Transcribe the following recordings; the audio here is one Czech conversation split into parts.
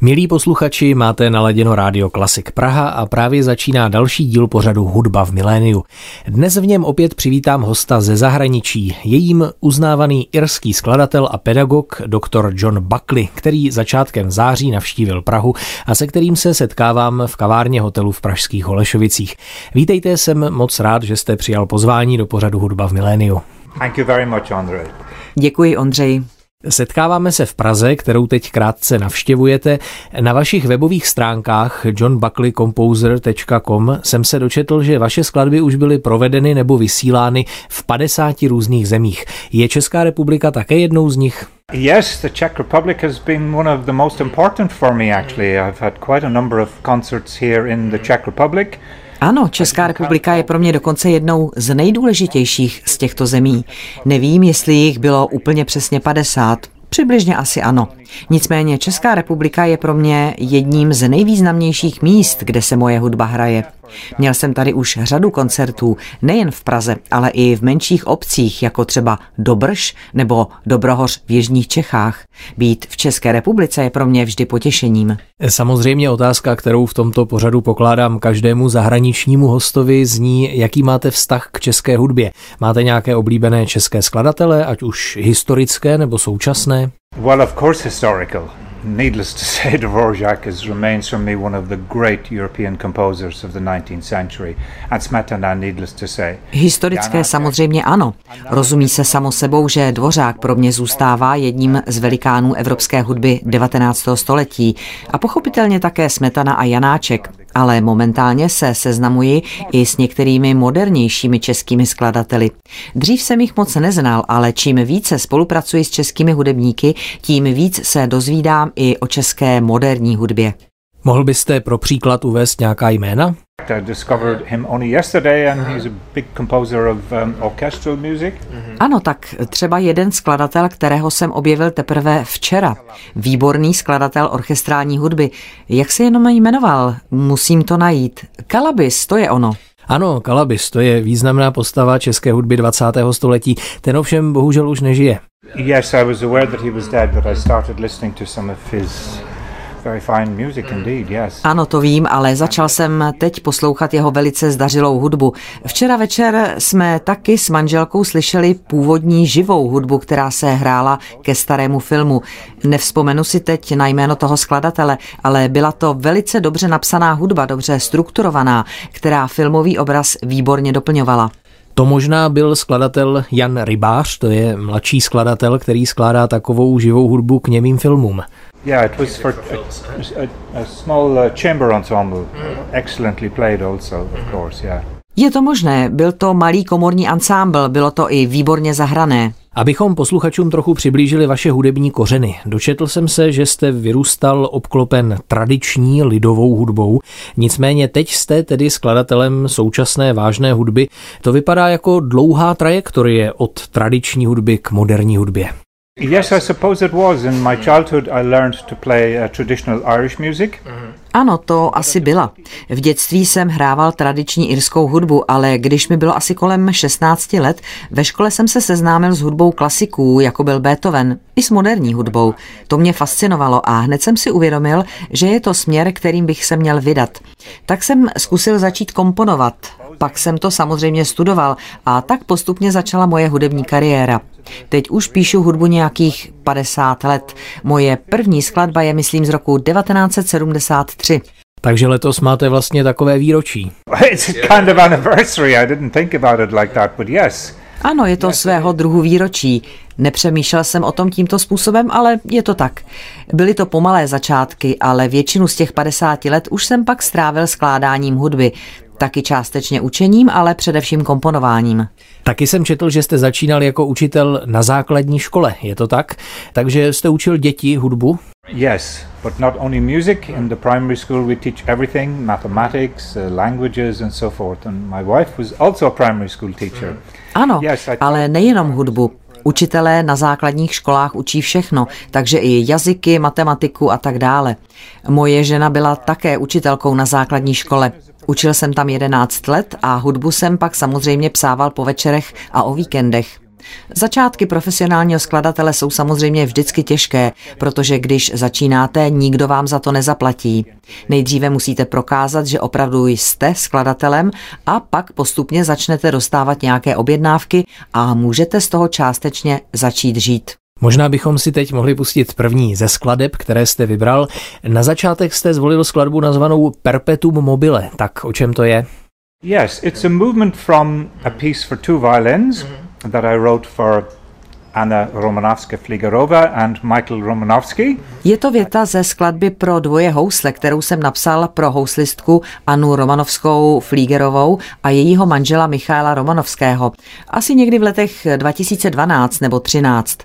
Milí posluchači, máte naladěno Rádio Klasik Praha a právě začíná další díl pořadu Hudba v miléniu. Dnes v něm opět přivítám hosta ze zahraničí, jejím uznávaný irský skladatel a pedagog dr. John Buckley, který začátkem září navštívil Prahu a se kterým se setkávám v kavárně hotelu v pražských Holešovicích. Vítejte, jsem moc rád, že jste přijal pozvání do pořadu Hudba v miléniu. Thank you very much, Andrej. Děkuji, Ondřej. Setkáváme se v Praze, kterou teď krátce navštěvujete. Na vašich webových stránkách johnbuckleycomposer.com jsem se dočetl, že vaše skladby už byly provedeny nebo vysílány v 50 různých zemích. Je Česká republika také jednou z nich? Yes, the Czech Republic has been one of the most important for me actually. I've had quite a number of concerts here in the Czech Republic. Ano, Česká republika je pro mě dokonce jednou z nejdůležitějších z těchto zemí. Nevím, jestli jich bylo úplně přesně 50, Přibližně asi ano. Nicméně Česká republika je pro mě jedním z nejvýznamnějších míst, kde se moje hudba hraje. Měl jsem tady už řadu koncertů, nejen v Praze, ale i v menších obcích, jako třeba Dobrš nebo Dobrohoř v Jižních Čechách. Být v České republice je pro mě vždy potěšením. Samozřejmě otázka, kterou v tomto pořadu pokládám každému zahraničnímu hostovi, zní, jaký máte vztah k české hudbě. Máte nějaké oblíbené české skladatele, ať už historické nebo současné? Well, of course, historical. Needless to say, Dvorak is, remains for me one of the great European composers of the 19th century. And Smetana, needless to say. Historické samozřejmě ano. Rozumí se samo sebou, že Dvořák pro mě zůstává jedním z velikánů evropské hudby 19. století a pochopitelně také Smetana a Janáček ale momentálně se seznamuji i s některými modernějšími českými skladateli. Dřív jsem jich moc neznal, ale čím více spolupracuji s českými hudebníky, tím víc se dozvídám i o české moderní hudbě. Mohl byste pro příklad uvést nějaká jména? I discovered him only yesterday and he's a big composer of orchestral music. Ano, tak třeba jeden skladatel, kterého jsem objevil teprve včera. Výborný skladatel orchestrální hudby. Jak se jenom jmenoval? Musím to najít. Kalabis, to je ono. Ano, Kalabis, to je významná postava české hudby 20. století. Ten ovšem bohužel už nežije. Yes, I was aware that he was dead, but I started listening to some of his ano, to vím, ale začal jsem teď poslouchat jeho velice zdařilou hudbu. Včera večer jsme taky s manželkou slyšeli původní živou hudbu, která se hrála ke starému filmu. Nevzpomenu si teď na jméno toho skladatele, ale byla to velice dobře napsaná hudba, dobře strukturovaná, která filmový obraz výborně doplňovala. To možná byl skladatel Jan Rybář, to je mladší skladatel, který skládá takovou živou hudbu k němým filmům. Yeah, it was for a, a, a small uh, chamber ensemble, excellently played also, of course, yeah. Je to možné, byl to malý komorní ansámbl, bylo to i výborně zahrané. Abychom posluchačům trochu přiblížili vaše hudební kořeny, dočetl jsem se, že jste vyrůstal obklopen tradiční lidovou hudbou, nicméně teď jste tedy skladatelem současné vážné hudby. To vypadá jako dlouhá trajektorie od tradiční hudby k moderní hudbě. Yes, I suppose it was. In my childhood I learned to play uh, traditional Irish music. Ano, to asi byla. V dětství jsem hrával tradiční irskou hudbu, ale když mi bylo asi kolem 16 let, ve škole jsem se seznámil s hudbou klasiků, jako byl Beethoven, i s moderní hudbou. To mě fascinovalo a hned jsem si uvědomil, že je to směr, kterým bych se měl vydat. Tak jsem zkusil začít komponovat. Pak jsem to samozřejmě studoval a tak postupně začala moje hudební kariéra. Teď už píšu hudbu nějakých 50 let. Moje první skladba je, myslím, z roku 1973. Takže letos máte vlastně takové výročí. It's kind of anniversary. I didn't think about it like that, but yes. Ano, je to svého druhu výročí. Nepřemýšlel jsem o tom tímto způsobem, ale je to tak. Byly to pomalé začátky, ale většinu z těch 50 let už jsem pak strávil skládáním hudby. Taky částečně učením, ale především komponováním. Taky jsem četl, že jste začínal jako učitel na základní škole, je to tak? Takže jste učil děti hudbu? Yes, but not only music. In the primary school we teach everything, mathematics, uh, languages and so forth. And my wife was also a primary school teacher. Ano, ale nejenom hudbu. Učitelé na základních školách učí všechno, takže i jazyky, matematiku a tak dále. Moje žena byla také učitelkou na základní škole. Učil jsem tam 11 let a hudbu jsem pak samozřejmě psával po večerech a o víkendech. Začátky profesionálního skladatele jsou samozřejmě vždycky těžké, protože když začínáte, nikdo vám za to nezaplatí. Nejdříve musíte prokázat, že opravdu jste skladatelem a pak postupně začnete dostávat nějaké objednávky a můžete z toho částečně začít žít. Možná bychom si teď mohli pustit první ze skladeb, které jste vybral. Na začátek jste zvolil skladbu nazvanou Perpetuum mobile. Tak o čem to je? Yes, it's a movement from a piece for two violins. Mm-hmm that I wrote for Anna Romanovská Fligerova and Michael Romanovský. Je to věta ze skladby pro dvoje housle, kterou jsem napsal pro houslistku Anu Romanovskou Flígerovou a jejího manžela Michaela Romanovského. Asi někdy v letech 2012 nebo 13.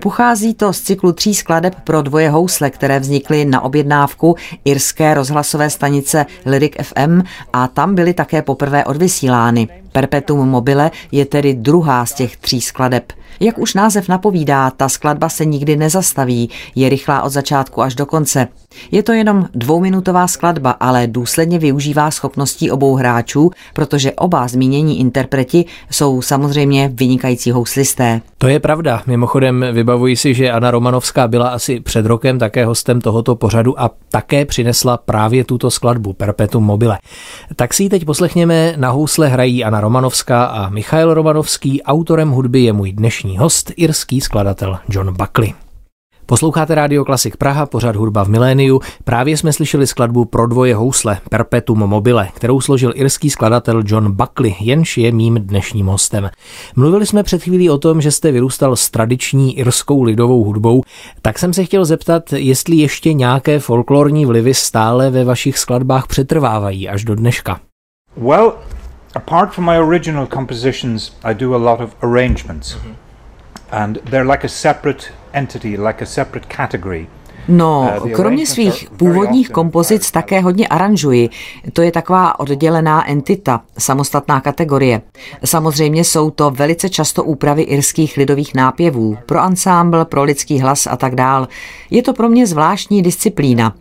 Pochází to z cyklu tří skladeb pro dvoje housle, které vznikly na objednávku irské rozhlasové stanice Lyric FM a tam byly také poprvé odvysílány. Perpetuum mobile je tedy druhá z těch tří skladeb. Jak už název napovídá, ta skladba se nikdy nezastaví, je rychlá od začátku až do konce. Je to jenom dvouminutová skladba, ale důsledně využívá schopností obou hráčů, protože oba zmínění interpreti jsou samozřejmě vynikající houslisté. To je pravda. Mimochodem vybavuji si, že Anna Romanovská byla asi před rokem také hostem tohoto pořadu a také přinesla právě tuto skladbu Perpetuum mobile. Tak si ji teď poslechněme. Na housle hrají Anna Romanovská a Michail Romanovský. Autorem hudby je můj dnešní host, irský skladatel John Buckley. Posloucháte Radio Klasik Praha, pořad hudba v miléniu. Právě jsme slyšeli skladbu pro dvoje housle Perpetuum mobile, kterou složil irský skladatel John Buckley, jenž je mým dnešním hostem. Mluvili jsme před chvílí o tom, že jste vyrůstal s tradiční irskou lidovou hudbou, tak jsem se chtěl zeptat, jestli ještě nějaké folklorní vlivy stále ve vašich skladbách přetrvávají až do dneška. Well, apart from my original compositions, I do a lot of arrangements. Mm-hmm. And they're like a separate entity, like a separate category. No, uh, kromě svých původních kompozic také hodně aranžuji. To je taková oddělená entita, samostatná kategorie. Samozřejmě jsou to velice často úpravy irských lidových nápěvů, pro ansámbl, pro lidský hlas a tak dál. Je to pro mě zvláštní disciplína.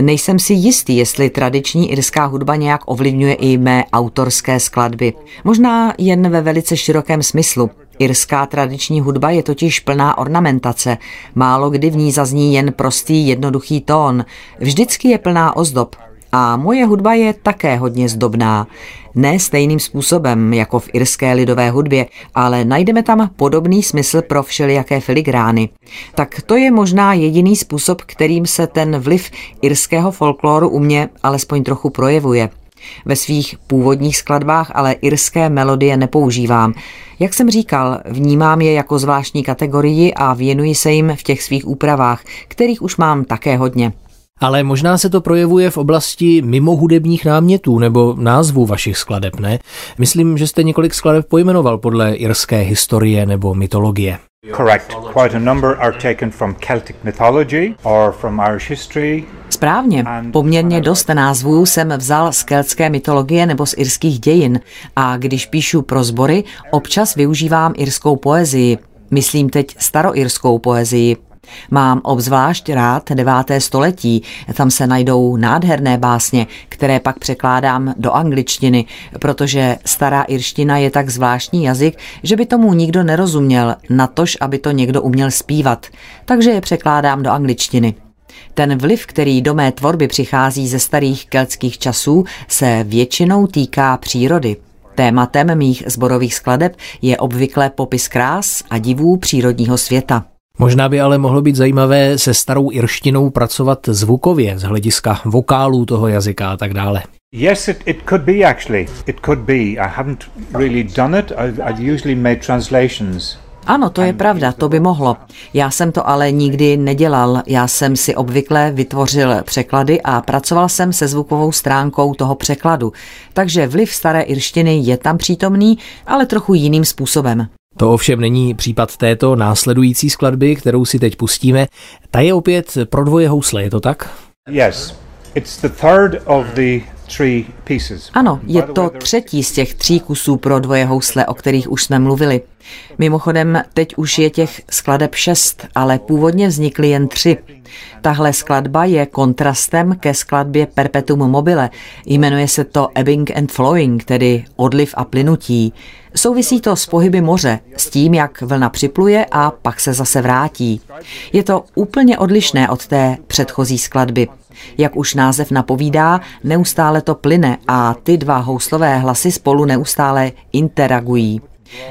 Nejsem si jistý, jestli tradiční irská hudba nějak ovlivňuje i mé autorské skladby. Možná jen ve velice širokém smyslu. Irská tradiční hudba je totiž plná ornamentace. Málo kdy v ní zazní jen prostý, jednoduchý tón. Vždycky je plná ozdob. A moje hudba je také hodně zdobná. Ne stejným způsobem jako v irské lidové hudbě, ale najdeme tam podobný smysl pro všelijaké filigrány. Tak to je možná jediný způsob, kterým se ten vliv irského folkloru u mě alespoň trochu projevuje. Ve svých původních skladbách ale irské melodie nepoužívám. Jak jsem říkal, vnímám je jako zvláštní kategorii a věnuji se jim v těch svých úpravách, kterých už mám také hodně. Ale možná se to projevuje v oblasti mimohudebních námětů nebo názvů vašich skladeb, ne? Myslím, že jste několik skladeb pojmenoval podle irské historie nebo mytologie. Correct. Quite a number are taken from Celtic mythology or from Irish history. Správně. Poměrně dost názvů jsem vzal z keltské mytologie nebo z irských dějin a když píšu pro sbory, občas využívám irskou poezii. Myslím teď staroirskou poezii, Mám obzvlášť rád deváté století, tam se najdou nádherné básně, které pak překládám do angličtiny, protože stará irština je tak zvláštní jazyk, že by tomu nikdo nerozuměl, natož aby to někdo uměl zpívat, takže je překládám do angličtiny. Ten vliv, který do mé tvorby přichází ze starých keltských časů, se většinou týká přírody. Tématem mých zborových skladeb je obvykle popis krás a divů přírodního světa. Možná by ale mohlo být zajímavé se starou irštinou pracovat zvukově z hlediska vokálů toho jazyka a tak dále. Yes, it, it could be actually. It could be. I haven't really done it. I've, I've usually made translations. Ano, to je pravda, to by mohlo. Já jsem to ale nikdy nedělal. Já jsem si obvykle vytvořil překlady a pracoval jsem se zvukovou stránkou toho překladu. Takže vliv staré irštiny je tam přítomný, ale trochu jiným způsobem. To ovšem není případ této následující skladby, kterou si teď pustíme. Ta je opět pro dvoje housle, je to tak? Yes. It's the third of the Ano, je to třetí z těch tří kusů pro dvoje housle, o kterých už jsme mluvili. Mimochodem, teď už je těch skladeb šest, ale původně vznikly jen tři. Tahle skladba je kontrastem ke skladbě Perpetuum mobile. Jmenuje se to Ebbing and Flowing, tedy odliv a plynutí. Souvisí to s pohyby moře, s tím, jak vlna připluje a pak se zase vrátí. Je to úplně odlišné od té předchozí skladby. Jak už název napovídá, neustále to plyne a ty dva houslové hlasy spolu neustále interagují.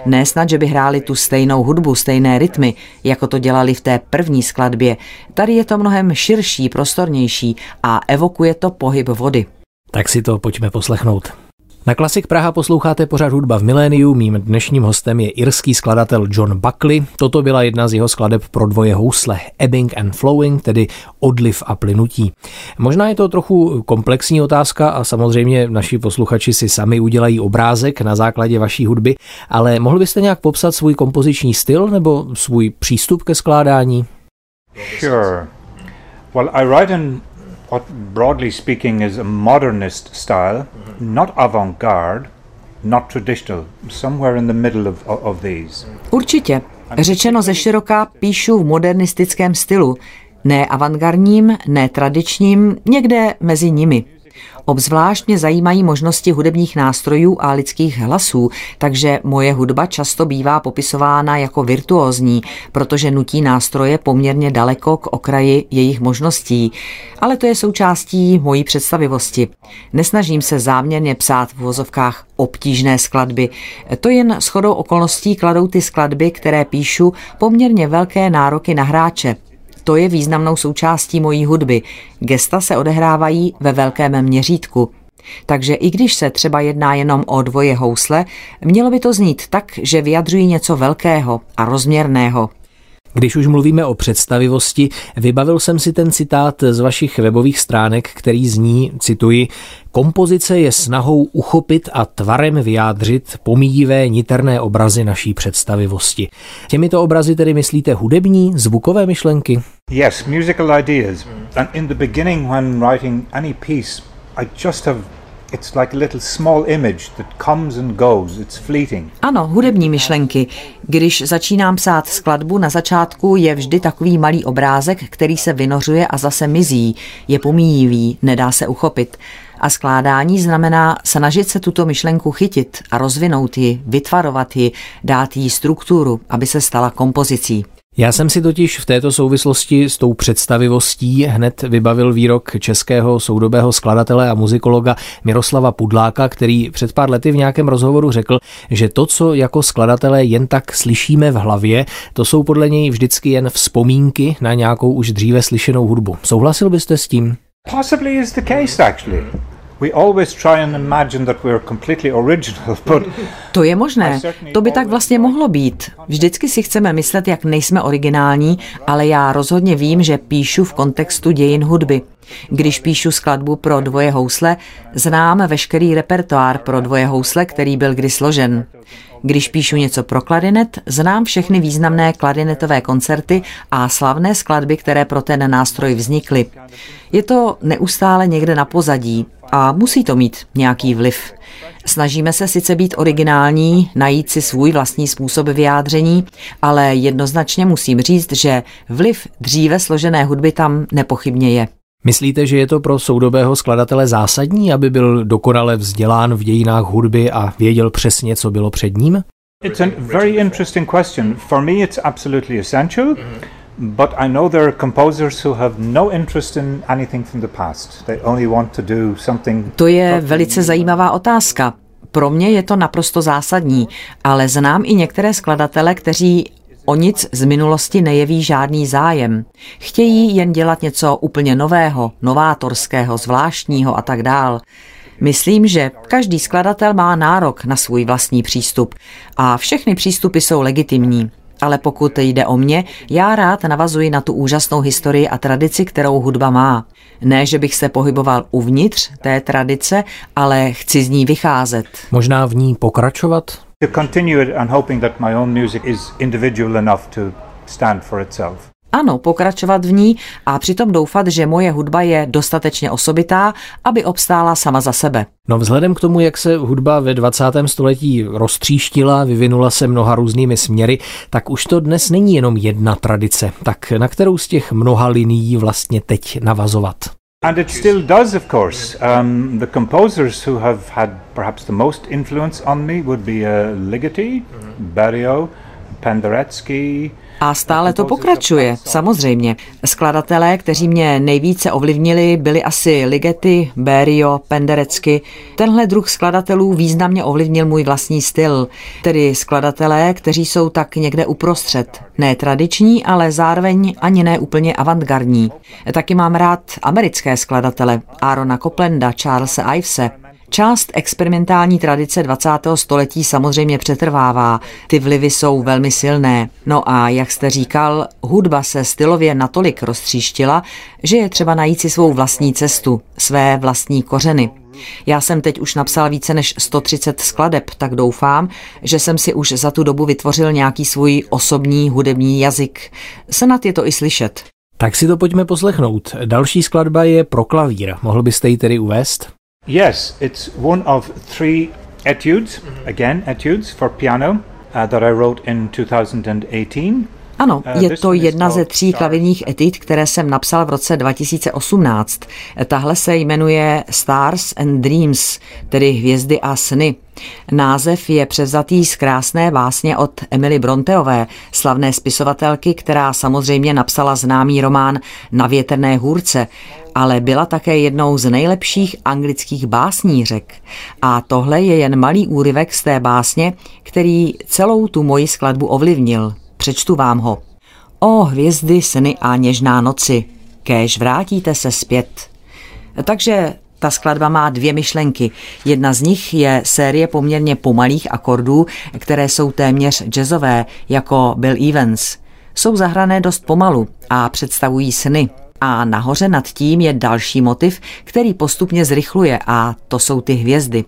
Ne snad, že by hráli tu stejnou hudbu, stejné rytmy, jako to dělali v té první skladbě. Tady je to mnohem širší, prostornější a evokuje to pohyb vody. Tak si to pojďme poslechnout. Na Klasik Praha posloucháte pořád hudba v miléniu. Mým dnešním hostem je irský skladatel John Buckley. Toto byla jedna z jeho skladeb pro dvoje housle Ebbing and Flowing, tedy odliv a plynutí. Možná je to trochu komplexní otázka a samozřejmě naši posluchači si sami udělají obrázek na základě vaší hudby, ale mohl byste nějak popsat svůj kompoziční styl nebo svůj přístup ke skládání? Sure. Well, I write in what broadly speaking is a modernist style, mm-hmm. not avant-garde, not traditional, somewhere in the middle of, of these. Určitě. Řečeno ze široká píšu v modernistickém stylu, ne avantgardním, ne tradičním, někde mezi nimi. Obzvlášť mě zajímají možnosti hudebních nástrojů a lidských hlasů, takže moje hudba často bývá popisována jako virtuózní, protože nutí nástroje poměrně daleko k okraji jejich možností. Ale to je součástí mojí představivosti. Nesnažím se záměrně psát v vozovkách obtížné skladby. To jen shodou okolností kladou ty skladby, které píšu, poměrně velké nároky na hráče, to je významnou součástí mojí hudby. Gesta se odehrávají ve velkém měřítku. Takže i když se třeba jedná jenom o dvoje housle, mělo by to znít tak, že vyjadřují něco velkého a rozměrného. Když už mluvíme o představivosti, vybavil jsem si ten citát z vašich webových stránek, který zní, cituji, Kompozice je snahou uchopit a tvarem vyjádřit pomíjivé niterné obrazy naší představivosti. Těmito obrazy tedy myslíte hudební, zvukové myšlenky? Yes, musical ideas. And in the beginning when writing any piece, I just have It's like a little small image that comes and goes. It's fleeting. Ano, hudební myšlenky. Když začínám psát skladbu, na začátku je vždy takový malý obrázek, který se vynořuje a zase mizí. Je pomíjivý, nedá se uchopit. A skládání znamená snažit se tuto myšlenku chytit a rozvinout ji, vytvarovat ji, dát jí strukturu, aby se stala kompozicí. Já jsem si totiž v této souvislosti s tou představivostí hned vybavil výrok českého soudobého skladatele a muzikologa Miroslava Pudláka, který před pár lety v nějakém rozhovoru řekl, že to, co jako skladatelé jen tak slyšíme v hlavě, to jsou podle něj vždycky jen vzpomínky na nějakou už dříve slyšenou hudbu. Souhlasil byste s tím? Possibly is the case actually. To je možné. To by tak vlastně mohlo být. Vždycky si chceme myslet, jak nejsme originální, ale já rozhodně vím, že píšu v kontextu dějin hudby. Když píšu skladbu pro dvoje housle, znám veškerý repertoár pro dvoje housle, který byl kdy složen. Když píšu něco pro klarinet, znám všechny významné klarinetové koncerty a slavné skladby, které pro ten nástroj vznikly. Je to neustále někde na pozadí a musí to mít nějaký vliv. Snažíme se sice být originální, najít si svůj vlastní způsob vyjádření, ale jednoznačně musím říct, že vliv dříve složené hudby tam nepochybně je. Myslíte, že je to pro soudobého skladatele zásadní, aby byl dokonale vzdělán v dějinách hudby a věděl přesně, co bylo před ním? It's a very interesting question. For me it's absolutely essential. But I know there are composers who have no interest in anything from the past. They only want to do something. To je velice zajímavá otázka. Pro mě je to naprosto zásadní, ale znám i některé skladatele, kteří O nic z minulosti nejeví žádný zájem. Chtějí jen dělat něco úplně nového, novátorského, zvláštního a tak dál. Myslím, že každý skladatel má nárok na svůj vlastní přístup a všechny přístupy jsou legitimní. Ale pokud jde o mě, já rád navazuji na tu úžasnou historii a tradici, kterou hudba má. Ne, že bych se pohyboval uvnitř té tradice, ale chci z ní vycházet. Možná v ní pokračovat? To continue it and hoping that my own music is individual enough to stand for itself. Ano, pokračovat v ní a přitom doufat, že moje hudba je dostatečně osobitá, aby obstála sama za sebe. No vzhledem k tomu, jak se hudba ve 20. století roztříštila, vyvinula se mnoha různými směry, tak už to dnes není jenom jedna tradice. Tak na kterou z těch mnoha linií vlastně teď navazovat? And it still does, of course. Um, the composers who have had perhaps the most influence on me would be uh, Ligeti, Berio, Penderecki, a stále to pokračuje, samozřejmě. Skladatelé, kteří mě nejvíce ovlivnili, byli asi Ligeti, Berio, Penderecky. Tenhle druh skladatelů významně ovlivnil můj vlastní styl, tedy skladatelé, kteří jsou tak někde uprostřed. Ne tradiční, ale zároveň ani ne úplně avantgardní. Taky mám rád americké skladatele, Arona Coplanda, Charlesa Ivese, Část experimentální tradice 20. století samozřejmě přetrvává, ty vlivy jsou velmi silné. No a jak jste říkal, hudba se stylově natolik roztříštila, že je třeba najít si svou vlastní cestu, své vlastní kořeny. Já jsem teď už napsal více než 130 skladeb, tak doufám, že jsem si už za tu dobu vytvořil nějaký svůj osobní hudební jazyk. Snad je to i slyšet. Tak si to pojďme poslechnout. Další skladba je pro klavír. Mohl byste ji tedy uvést? Yes, it's one of three etudes, mm-hmm. again, etudes for piano uh, that I wrote in 2018. Ano, uh, je to jedna ze tří klavírních etid, které jsem napsal v roce 2018. Tahle se jmenuje Stars and Dreams, tedy Hvězdy a sny. Název je převzatý z krásné básně od Emily Bronteové, slavné spisovatelky, která samozřejmě napsala známý román Na větrné hůrce, ale byla také jednou z nejlepších anglických básnířek. A tohle je jen malý úryvek z té básně, který celou tu moji skladbu ovlivnil. Přečtu vám ho. O hvězdy, sny a něžná noci, kéž vrátíte se zpět. Takže ta skladba má dvě myšlenky. Jedna z nich je série poměrně pomalých akordů, které jsou téměř jazzové, jako Bill Evans. Jsou zahrané dost pomalu a představují sny. A nahoře nad tím je další motiv, který postupně zrychluje a to jsou ty hvězdy.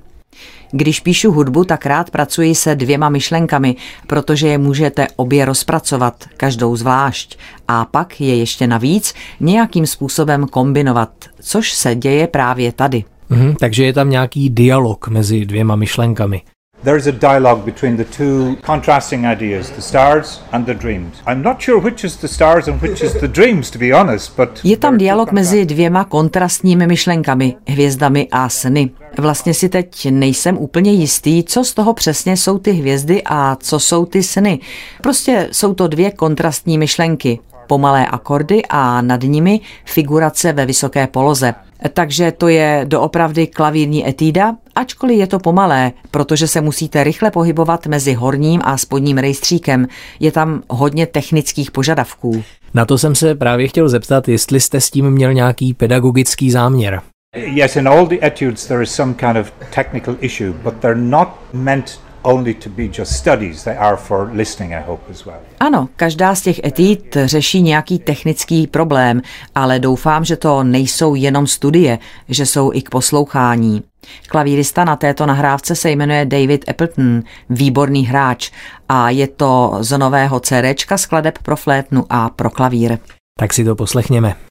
Když píšu hudbu, tak rád pracuji se dvěma myšlenkami, protože je můžete obě rozpracovat, každou zvlášť, a pak je ještě navíc nějakým způsobem kombinovat, což se děje právě tady. Mhm, takže je tam nějaký dialog mezi dvěma myšlenkami. There's a dialogue between the two contrasting ideas, the stars and the dreams. I'm not sure which is the stars and which is the dreams, to be honest, but... Je tam dialog mezi dvěma kontrastními myšlenkami, hvězdami a sny. Vlastně si teď nejsem úplně jistý, co z toho přesně jsou ty hvězdy a co jsou ty sny. Prostě jsou to dvě kontrastní myšlenky, pomalé akordy a nad nimi figurace ve vysoké poloze. Takže to je doopravdy klavírní etída, ačkoliv je to pomalé, protože se musíte rychle pohybovat mezi horním a spodním rejstříkem. Je tam hodně technických požadavků. Na to jsem se právě chtěl zeptat, jestli jste s tím měl nějaký pedagogický záměr. Yes, in all the etudes there is some kind of technical issue, but they're not meant only to be just studies, they are for listening, I hope as well. Ano, každá z těch etit řeší nějaký technický problém, ale doufám, že to nejsou jenom studie, že jsou i k poslouchání. Klavírista na této nahrávce se jmenuje David Appleton, výborný hráč a je to z nového CDčka skladeb pro flétnu a pro klavír. Tak si to poslechněme.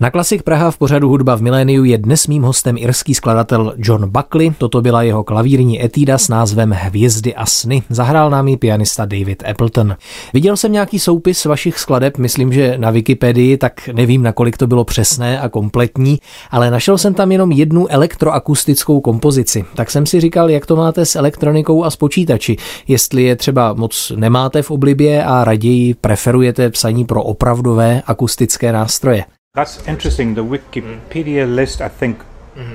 Na Klasik Praha v pořadu Hudba v miléniu je dnes mým hostem irský skladatel John Buckley. Toto byla jeho klavírní etída s názvem Hvězdy a sny. Zahrál nám ji pianista David Appleton. Viděl jsem nějaký soupis vašich skladeb, myslím, že na Wikipedii, tak nevím, nakolik to bylo přesné a kompletní, ale našel jsem tam jenom jednu elektroakustickou kompozici. Tak jsem si říkal, jak to máte s elektronikou a s počítači. Jestli je třeba moc nemáte v oblibě a raději preferujete psaní pro opravdové akustické nástroje. That's interesting. The Wikipedia list, I think,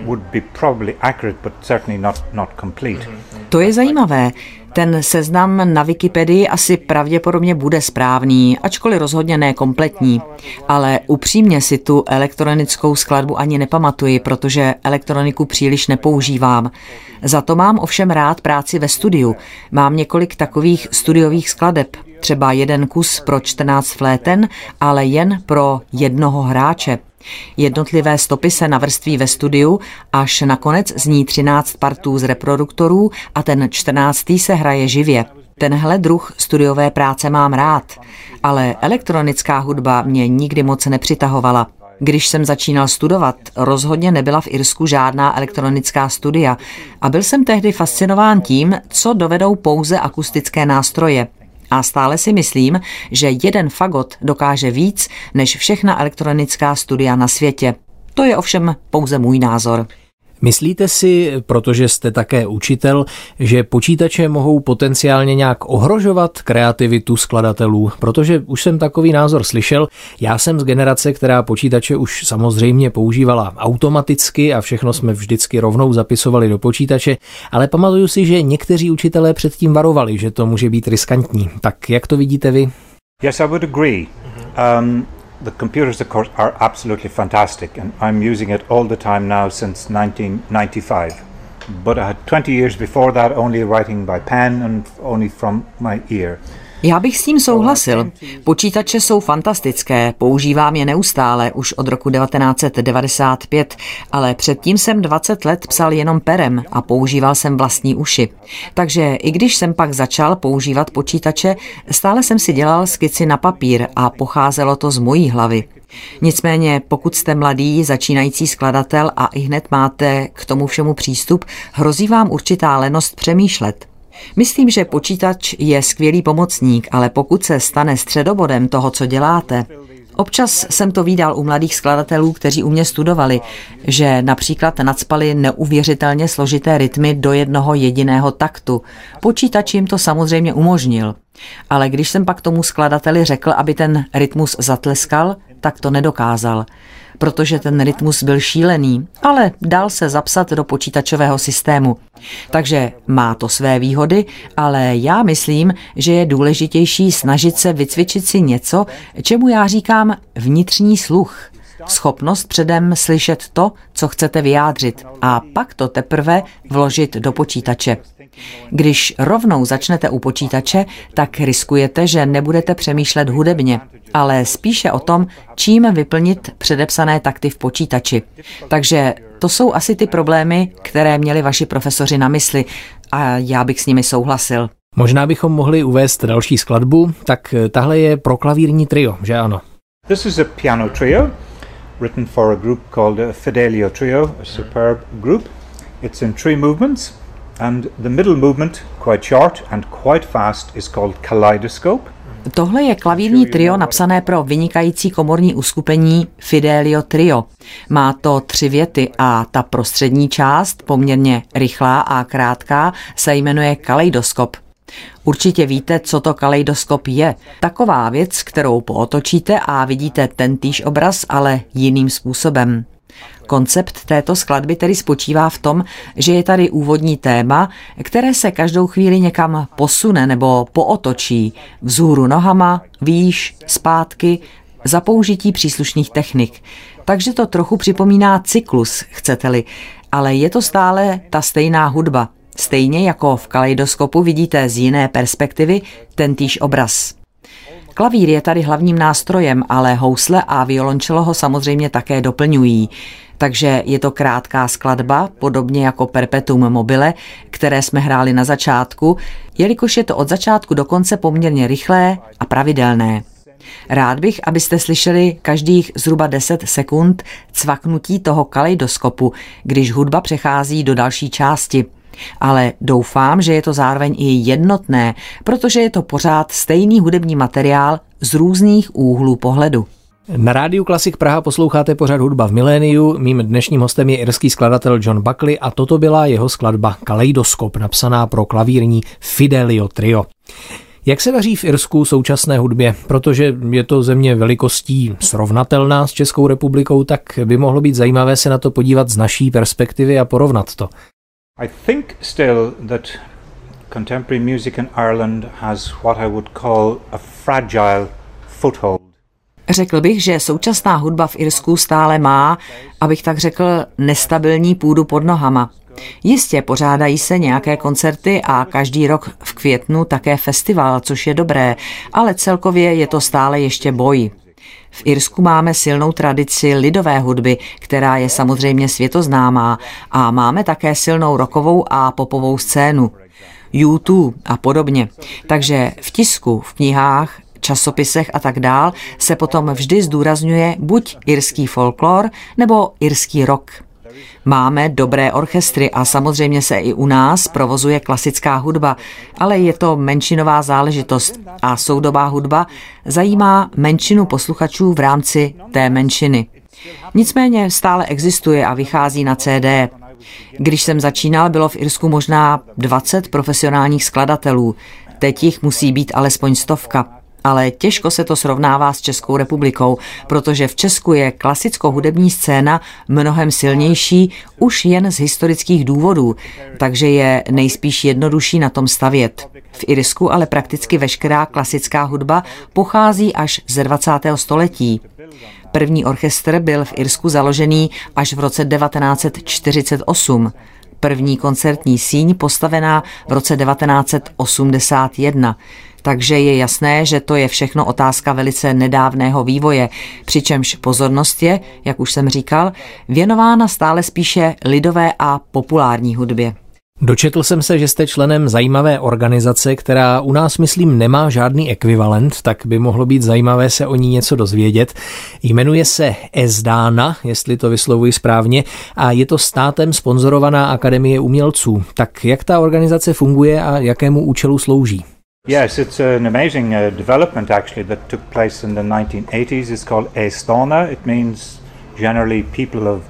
would be probably accurate, but certainly not, not complete. To je zajímavé. Ten seznam na Wikipedii asi pravděpodobně bude správný, ačkoliv rozhodně ne kompletní. Ale upřímně si tu elektronickou skladbu ani nepamatuji, protože elektroniku příliš nepoužívám. Za to mám ovšem rád práci ve studiu. Mám několik takových studiových skladeb, třeba jeden kus pro 14 fléten, ale jen pro jednoho hráče. Jednotlivé stopy se navrství ve studiu, až nakonec zní 13 partů z reproduktorů a ten 14. se hraje živě. Tenhle druh studiové práce mám rád, ale elektronická hudba mě nikdy moc nepřitahovala. Když jsem začínal studovat, rozhodně nebyla v Irsku žádná elektronická studia a byl jsem tehdy fascinován tím, co dovedou pouze akustické nástroje. A stále si myslím, že jeden fagot dokáže víc než všechna elektronická studia na světě. To je ovšem pouze můj názor. Myslíte si, protože jste také učitel, že počítače mohou potenciálně nějak ohrožovat kreativitu skladatelů? Protože už jsem takový názor slyšel. Já jsem z generace, která počítače už samozřejmě používala automaticky a všechno jsme vždycky rovnou zapisovali do počítače, ale pamatuju si, že někteří učitelé předtím varovali, že to může být riskantní. Tak jak to vidíte vy? Yes, I would agree. Um, the computers, of course, are absolutely fantastic, and I'm using it all the time now since 1995. But I had 20 years before that only writing by pen and only from my ear. Já bych s tím souhlasil. Počítače jsou fantastické, používám je neustále, už od roku 1995, ale předtím jsem 20 let psal jenom perem a používal jsem vlastní uši. Takže i když jsem pak začal používat počítače, stále jsem si dělal skici na papír a pocházelo to z mojí hlavy. Nicméně, pokud jste mladý, začínající skladatel a i hned máte k tomu všemu přístup, hrozí vám určitá lenost přemýšlet. Myslím, že počítač je skvělý pomocník, ale pokud se stane středobodem toho, co děláte, Občas jsem to výdal u mladých skladatelů, kteří u mě studovali, že například nadspali neuvěřitelně složité rytmy do jednoho jediného taktu. Počítač jim to samozřejmě umožnil. Ale když jsem pak tomu skladateli řekl, aby ten rytmus zatleskal, tak to nedokázal protože ten rytmus byl šílený, ale dal se zapsat do počítačového systému. Takže má to své výhody, ale já myslím, že je důležitější snažit se vycvičit si něco, čemu já říkám vnitřní sluch. Schopnost předem slyšet to, co chcete vyjádřit a pak to teprve vložit do počítače. Když rovnou začnete u počítače, tak riskujete, že nebudete přemýšlet hudebně, ale spíše o tom, čím vyplnit předepsané takty v počítači. Takže to jsou asi ty problémy, které měli vaši profesoři na mysli a já bych s nimi souhlasil. Možná bychom mohli uvést další skladbu, tak tahle je pro klavírní trio, že ano? This is a piano trio written for a group called Fidelio Trio, a superb group. It's in three movements. And the middle movement, quite short and quite fast, is called kaleidoscope. Tohle je klavírní trio napsané pro vynikající komorní uskupení Fidelio Trio. Má to tři věty a ta prostřední část, poměrně rychlá a krátká, se jmenuje kaleidoskop. Určitě víte, co to kaleidoskop je. Taková věc, kterou pootočíte a vidíte tentýž obraz, ale jiným způsobem. Koncept této skladby tedy spočívá v tom, že je tady úvodní téma, které se každou chvíli někam posune nebo pootočí vzhůru nohama, výš, zpátky, za použití příslušných technik. Takže to trochu připomíná cyklus, chcete-li, ale je to stále ta stejná hudba. Stejně jako v kaleidoskopu vidíte z jiné perspektivy tentýž obraz. Klavír je tady hlavním nástrojem, ale housle a violončelo ho samozřejmě také doplňují. Takže je to krátká skladba, podobně jako Perpetuum mobile, které jsme hráli na začátku, jelikož je to od začátku do konce poměrně rychlé a pravidelné. Rád bych, abyste slyšeli každých zhruba 10 sekund cvaknutí toho kaleidoskopu, když hudba přechází do další části – ale doufám, že je to zároveň i jednotné, protože je to pořád stejný hudební materiál z různých úhlů pohledu. Na rádiu Klasik Praha posloucháte pořad hudba v miléniu. Mým dnešním hostem je irský skladatel John Buckley a toto byla jeho skladba Kaleidoskop, napsaná pro klavírní Fidelio Trio. Jak se daří v Irsku současné hudbě? Protože je to země velikostí srovnatelná s Českou republikou, tak by mohlo být zajímavé se na to podívat z naší perspektivy a porovnat to. I think still that contemporary music in Ireland has what I would call a fragile foothold. Řekl bych, že současná hudba v Irsku stále má, abych tak řekl, nestabilní půdu pod nohama. Jistě pořádají se nějaké koncerty a každý rok v květnu také festival, což je dobré, ale celkově je to stále ještě boj. V Irsku máme silnou tradici lidové hudby, která je samozřejmě světoznámá a máme také silnou rokovou a popovou scénu. YouTube a podobně. Takže v tisku, v knihách, časopisech a tak dál se potom vždy zdůrazňuje buď irský folklor nebo irský rock. Máme dobré orchestry a samozřejmě se i u nás provozuje klasická hudba, ale je to menšinová záležitost a soudobá hudba zajímá menšinu posluchačů v rámci té menšiny. Nicméně stále existuje a vychází na CD. Když jsem začínal, bylo v Irsku možná 20 profesionálních skladatelů. Teď jich musí být alespoň stovka. Ale těžko se to srovnává s Českou republikou, protože v Česku je klasicko-hudební scéna mnohem silnější už jen z historických důvodů, takže je nejspíš jednodušší na tom stavět. V Irsku ale prakticky veškerá klasická hudba pochází až ze 20. století. První orchestr byl v Irsku založený až v roce 1948. První koncertní síň postavená v roce 1981 takže je jasné, že to je všechno otázka velice nedávného vývoje, přičemž pozornost je, jak už jsem říkal, věnována stále spíše lidové a populární hudbě. Dočetl jsem se, že jste členem zajímavé organizace, která u nás, myslím, nemá žádný ekvivalent, tak by mohlo být zajímavé se o ní něco dozvědět. Jmenuje se Ezdána, jestli to vyslovuji správně, a je to státem sponzorovaná Akademie umělců. Tak jak ta organizace funguje a jakému účelu slouží? Yes, it's an amazing uh, development actually that took place in the 1980s. It's called Estona. It means generally people of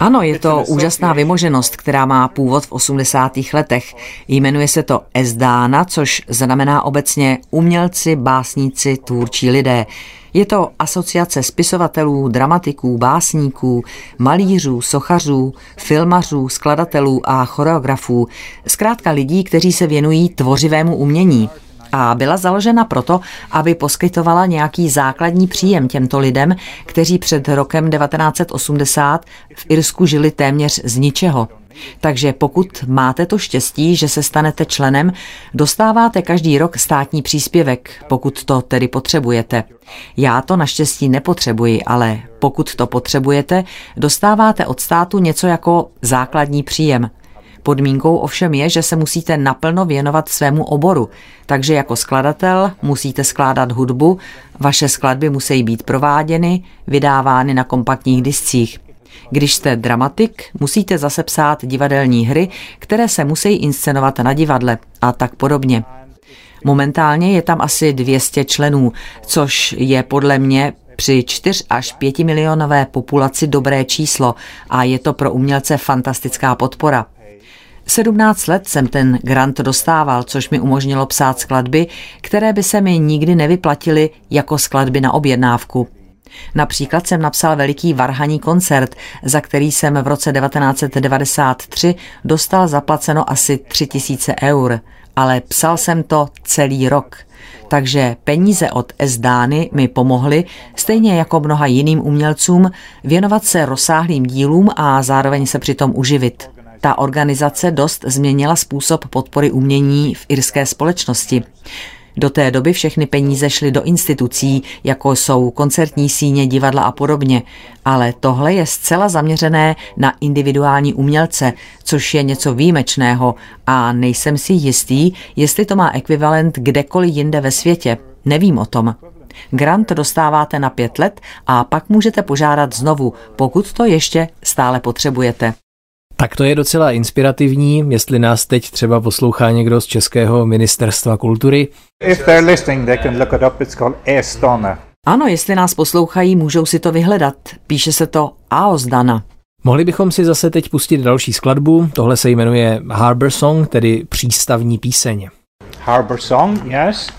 Ano, je to úžasná vymoženost, která má původ v 80. letech. Jmenuje se to Ezdána, což znamená obecně umělci, básníci, tvůrčí lidé. Je to asociace spisovatelů, dramatiků, básníků, malířů, sochařů, filmařů, skladatelů a choreografů, zkrátka lidí, kteří se věnují tvořivému umění a byla založena proto, aby poskytovala nějaký základní příjem těmto lidem, kteří před rokem 1980 v Irsku žili téměř z ničeho. Takže pokud máte to štěstí, že se stanete členem, dostáváte každý rok státní příspěvek, pokud to tedy potřebujete. Já to naštěstí nepotřebuji, ale pokud to potřebujete, dostáváte od státu něco jako základní příjem. Podmínkou ovšem je, že se musíte naplno věnovat svému oboru, takže jako skladatel musíte skládat hudbu, vaše skladby musí být prováděny, vydávány na kompaktních discích. Když jste dramatik, musíte zase psát divadelní hry, které se musí inscenovat na divadle a tak podobně. Momentálně je tam asi 200 členů, což je podle mě při 4 až 5 milionové populaci dobré číslo a je to pro umělce fantastická podpora. 17 let jsem ten grant dostával, což mi umožnilo psát skladby, které by se mi nikdy nevyplatily jako skladby na objednávku. Například jsem napsal veliký varhaní koncert, za který jsem v roce 1993 dostal zaplaceno asi 3000 eur, ale psal jsem to celý rok. Takže peníze od Esdány mi pomohly, stejně jako mnoha jiným umělcům, věnovat se rozsáhlým dílům a zároveň se přitom uživit. Ta organizace dost změnila způsob podpory umění v irské společnosti. Do té doby všechny peníze šly do institucí, jako jsou koncertní síně, divadla a podobně, ale tohle je zcela zaměřené na individuální umělce, což je něco výjimečného a nejsem si jistý, jestli to má ekvivalent kdekoliv jinde ve světě. Nevím o tom. Grant dostáváte na pět let a pak můžete požádat znovu, pokud to ještě stále potřebujete. Tak to je docela inspirativní, jestli nás teď třeba poslouchá někdo z Českého ministerstva kultury. If they're listening, they can look it up. It's called Estona. Ano, jestli nás poslouchají, můžou si to vyhledat. Píše se to Aozdana. Mohli bychom si zase teď pustit další skladbu. Tohle se jmenuje Harbor Song, tedy přístavní píseň. Harbor Song, yes.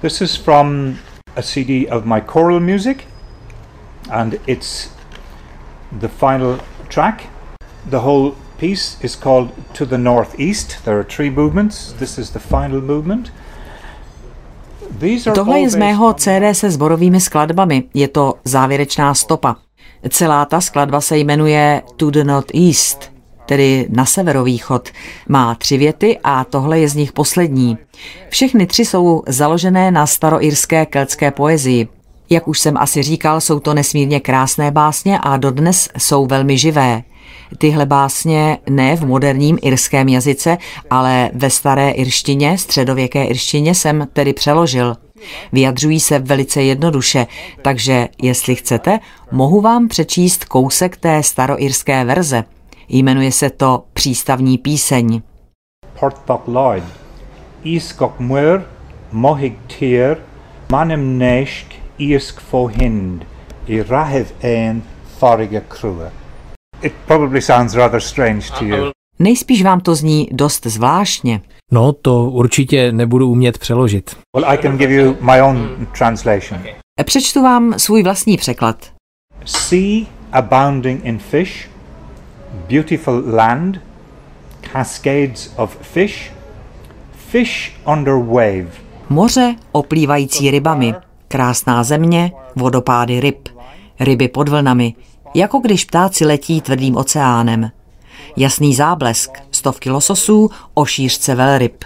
This is from a CD of my choral music, and it's the final track. The whole piece is called To the Northeast. There are three movements. This is the final movement. Tohle je z mého CD se zborovými skladbami. Je to závěrečná stopa. Celá ta skladba se jmenuje To the Northeast, tedy na severovýchod. Má tři věty a tohle je z nich poslední. Všechny tři jsou založené na staroirské keltské poezii. Jak už jsem asi říkal, jsou to nesmírně krásné básně a dodnes jsou velmi živé. Tyhle básně ne v moderním irském jazyce, ale ve staré irštině, středověké irštině jsem tedy přeložil. Vyjadřují se velice jednoduše, takže jestli chcete, mohu vám přečíst kousek té staroirské verze. Jmenuje se to Přístavní píseň. Portbach Lloyd, Iskok Muir, Mohig Tier, Manem Nešk, Isk Fohind, i Rahev Ein, Farige Krue. It probably sounds rather strange to you. Nejspíš vám to zní dost zvláštně. No, to určitě nebudu umět přeložit. Well, I can give you my own translation. Přečtu vám svůj vlastní překlad. Sea abounding in fish, beautiful land, cascades of fish, fish under wave. Moře oplývající rybami, krásná země, vodopády ryb, ryby pod vlnami, jako když ptáci letí tvrdým oceánem. Jasný záblesk, stovky lososů o šířce velryb.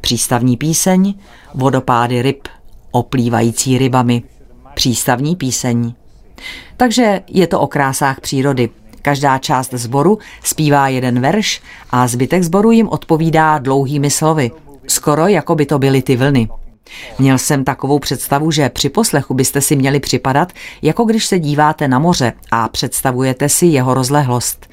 Přístavní píseň, vodopády ryb, oplývající rybami. Přístavní píseň. Takže je to o krásách přírody. Každá část sboru zpívá jeden verš a zbytek sboru jim odpovídá dlouhými slovy. Skoro jako by to byly ty vlny. Měl jsem takovou představu, že při poslechu byste si měli připadat, jako když se díváte na moře a představujete si jeho rozlehlost.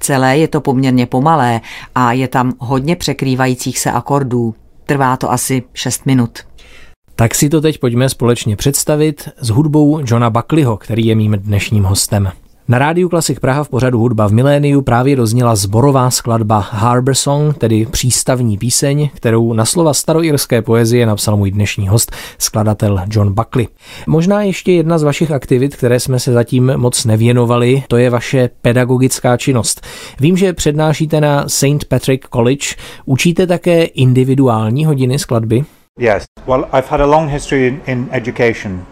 Celé je to poměrně pomalé a je tam hodně překrývajících se akordů. Trvá to asi 6 minut. Tak si to teď pojďme společně představit s hudbou Johna Buckleyho, který je mým dnešním hostem. Na rádiu Klasik Praha v pořadu Hudba v miléniu právě dozněla zborová skladba Harbor Song, tedy přístavní píseň, kterou na slova staroirské poezie napsal můj dnešní host, skladatel John Buckley. Možná ještě jedna z vašich aktivit, které jsme se zatím moc nevěnovali, to je vaše pedagogická činnost. Vím, že přednášíte na St. Patrick College. Učíte také individuální hodiny skladby? Yes. Well, I've had a long history in education.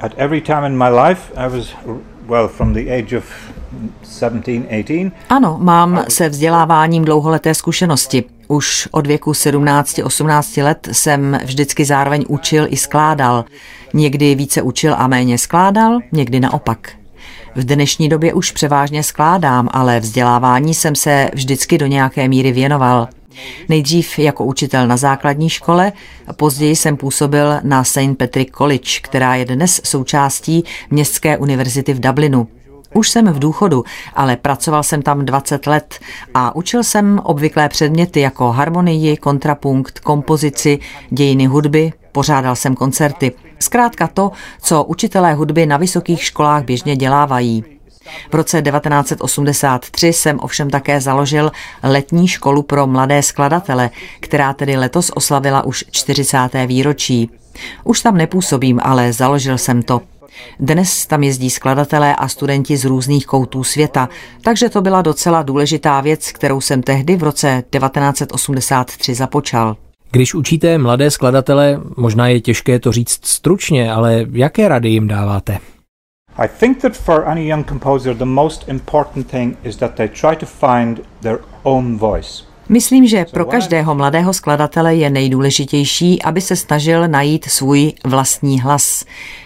At every time in my life I was well, from the age of 17, 18. Ano, mám se vzděláváním dlouholeté zkušenosti. Už od věku 17-18 let jsem vždycky zároveň učil i skládal. Někdy více učil a méně skládal, někdy naopak. V dnešní době už převážně skládám, ale vzdělávání jsem se vždycky do nějaké míry věnoval. Nejdřív jako učitel na základní škole, později jsem působil na St. Patrick College, která je dnes součástí Městské univerzity v Dublinu. Už jsem v důchodu, ale pracoval jsem tam 20 let a učil jsem obvyklé předměty jako harmonii, kontrapunkt, kompozici, dějiny hudby, pořádal jsem koncerty. Zkrátka to, co učitelé hudby na vysokých školách běžně dělávají. V roce 1983 jsem ovšem také založil letní školu pro mladé skladatele, která tedy letos oslavila už 40. výročí. Už tam nepůsobím, ale založil jsem to. Dnes tam jezdí skladatelé a studenti z různých koutů světa, takže to byla docela důležitá věc, kterou jsem tehdy v roce 1983 započal. Když učíte mladé skladatele, možná je těžké to říct stručně, ale jaké rady jim dáváte? I think that for any young composer, the most important thing is that they try to find their own voice. Myslím, že pro každého mladého skladatele je nejdůležitější, aby se snažil najít svůj vlastní hlas.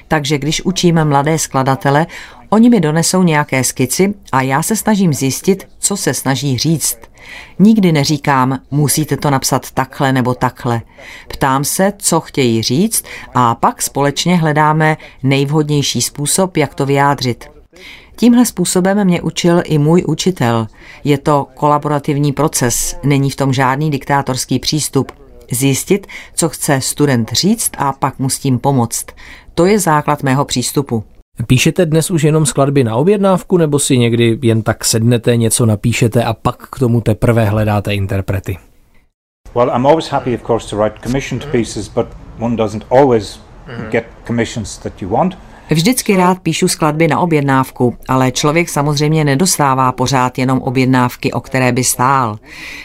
Takže když učím mladé skladatele, oni mi donesou nějaké skici a já se snažím zjistit, co se snaží říct. Nikdy neříkám, musíte to napsat takhle nebo takhle. Ptám se, co chtějí říct a pak společně hledáme nejvhodnější způsob, jak to vyjádřit. Tímhle způsobem mě učil i můj učitel. Je to kolaborativní proces, není v tom žádný diktátorský přístup. Zjistit, co chce student říct a pak mu s tím pomoct. To je základ mého přístupu. Píšete dnes už jenom skladby na objednávku, nebo si někdy jen tak sednete, něco napíšete a pak k tomu teprve hledáte interprety? Well, I'm always happy, of course, to write commissioned pieces, but one doesn't always get commissions that you want. Vždycky rád píšu skladby na objednávku, ale člověk samozřejmě nedostává pořád jenom objednávky, o které by stál.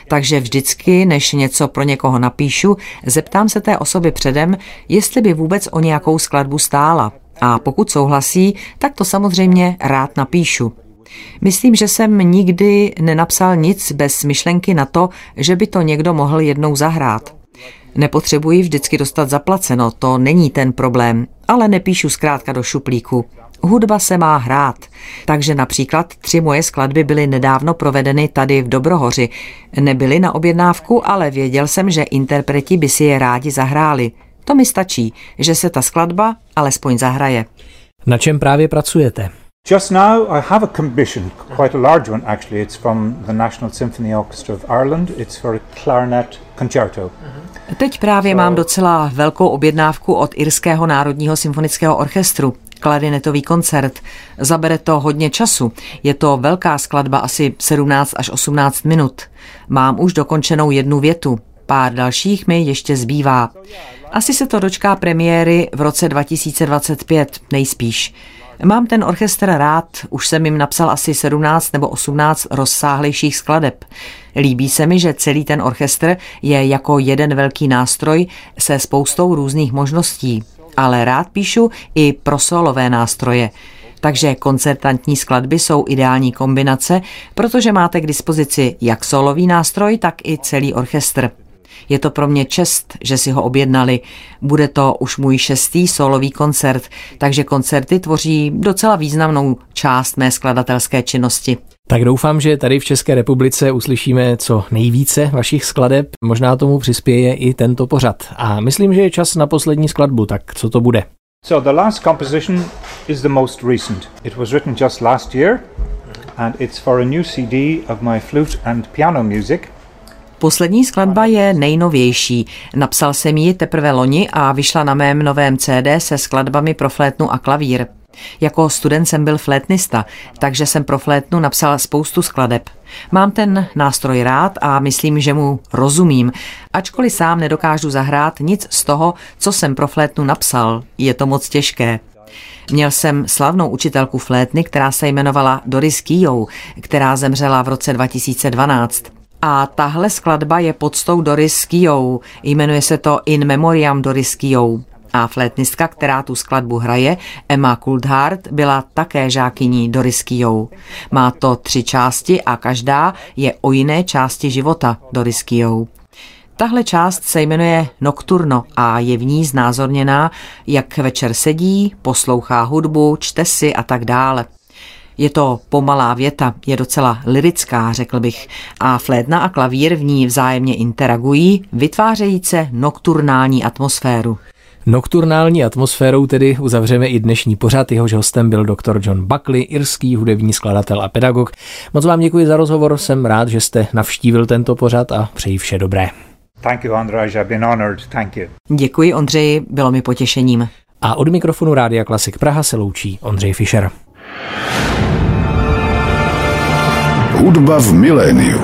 Takže vždycky, než něco pro někoho napíšu, zeptám se té osoby předem, jestli by vůbec o nějakou skladbu stála. A pokud souhlasí, tak to samozřejmě rád napíšu. Myslím, že jsem nikdy nenapsal nic bez myšlenky na to, že by to někdo mohl jednou zahrát. Nepotřebuji vždycky dostat zaplaceno, to není ten problém, ale nepíšu zkrátka do šuplíku. Hudba se má hrát, takže například tři moje skladby byly nedávno provedeny tady v Dobrohoři. Nebyly na objednávku, ale věděl jsem, že interpreti by si je rádi zahráli. To mi stačí, že se ta skladba alespoň zahraje. Na čem právě pracujete? Just now, I have a commission, quite a large one actually. It's from the National Symphony Orchestra of Ireland. It's for a clarinet concerto. Teď právě mám docela velkou objednávku od Irského národního symfonického orchestru. Klarinetový koncert. Zabere to hodně času. Je to velká skladba, asi 17 až 18 minut. Mám už dokončenou jednu větu. Pár dalších mi ještě zbývá. Asi se to dočká premiéry v roce 2025, nejspíš. Mám ten orchestr rád, už jsem jim napsal asi 17 nebo 18 rozsáhlejších skladeb. Líbí se mi, že celý ten orchestr je jako jeden velký nástroj se spoustou různých možností, ale rád píšu i pro solové nástroje. Takže koncertantní skladby jsou ideální kombinace, protože máte k dispozici jak solový nástroj, tak i celý orchestr. Je to pro mě čest, že si ho objednali. Bude to už můj šestý solový koncert, takže koncerty tvoří docela významnou část mé skladatelské činnosti. Tak doufám, že tady v České republice uslyšíme co nejvíce vašich skladeb. Možná tomu přispěje i tento pořad. A myslím, že je čas na poslední skladbu, tak co to bude? So the last composition is the most recent. It was written just last year and it's for a new CD of my flute and piano music. Poslední skladba je nejnovější. Napsal jsem ji teprve loni a vyšla na mém novém CD se skladbami pro flétnu a klavír. Jako student jsem byl flétnista, takže jsem pro flétnu napsal spoustu skladeb. Mám ten nástroj rád a myslím, že mu rozumím, ačkoliv sám nedokážu zahrát nic z toho, co jsem pro flétnu napsal. Je to moc těžké. Měl jsem slavnou učitelku flétny, která se jmenovala Doris Kijou, která zemřela v roce 2012. A tahle skladba je podstou Doris Kijou. Jmenuje se to In Memoriam Doris Kijou. A flétnistka, která tu skladbu hraje, Emma Kuldhart, byla také žákyní Doris Kijou. Má to tři části a každá je o jiné části života Doris Kijou. Tahle část se jmenuje Nocturno a je v ní znázorněná, jak večer sedí, poslouchá hudbu, čte si a tak dále. Je to pomalá věta, je docela lirická, řekl bych, a flétna a klavír v ní vzájemně interagují, vytvářejíce nokturnální atmosféru. Nokturnální atmosférou tedy uzavřeme i dnešní pořad. Jehož hostem byl dr. John Buckley, irský hudební skladatel a pedagog. Moc vám děkuji za rozhovor, jsem rád, že jste navštívil tento pořad a přeji vše dobré. Thank you, Andrej. I've been honored. Thank you. Děkuji, Ondřeji, bylo mi potěšením. A od mikrofonu Rádia Klasik Praha se loučí Ondřej Fischer. Hudba v miléniu.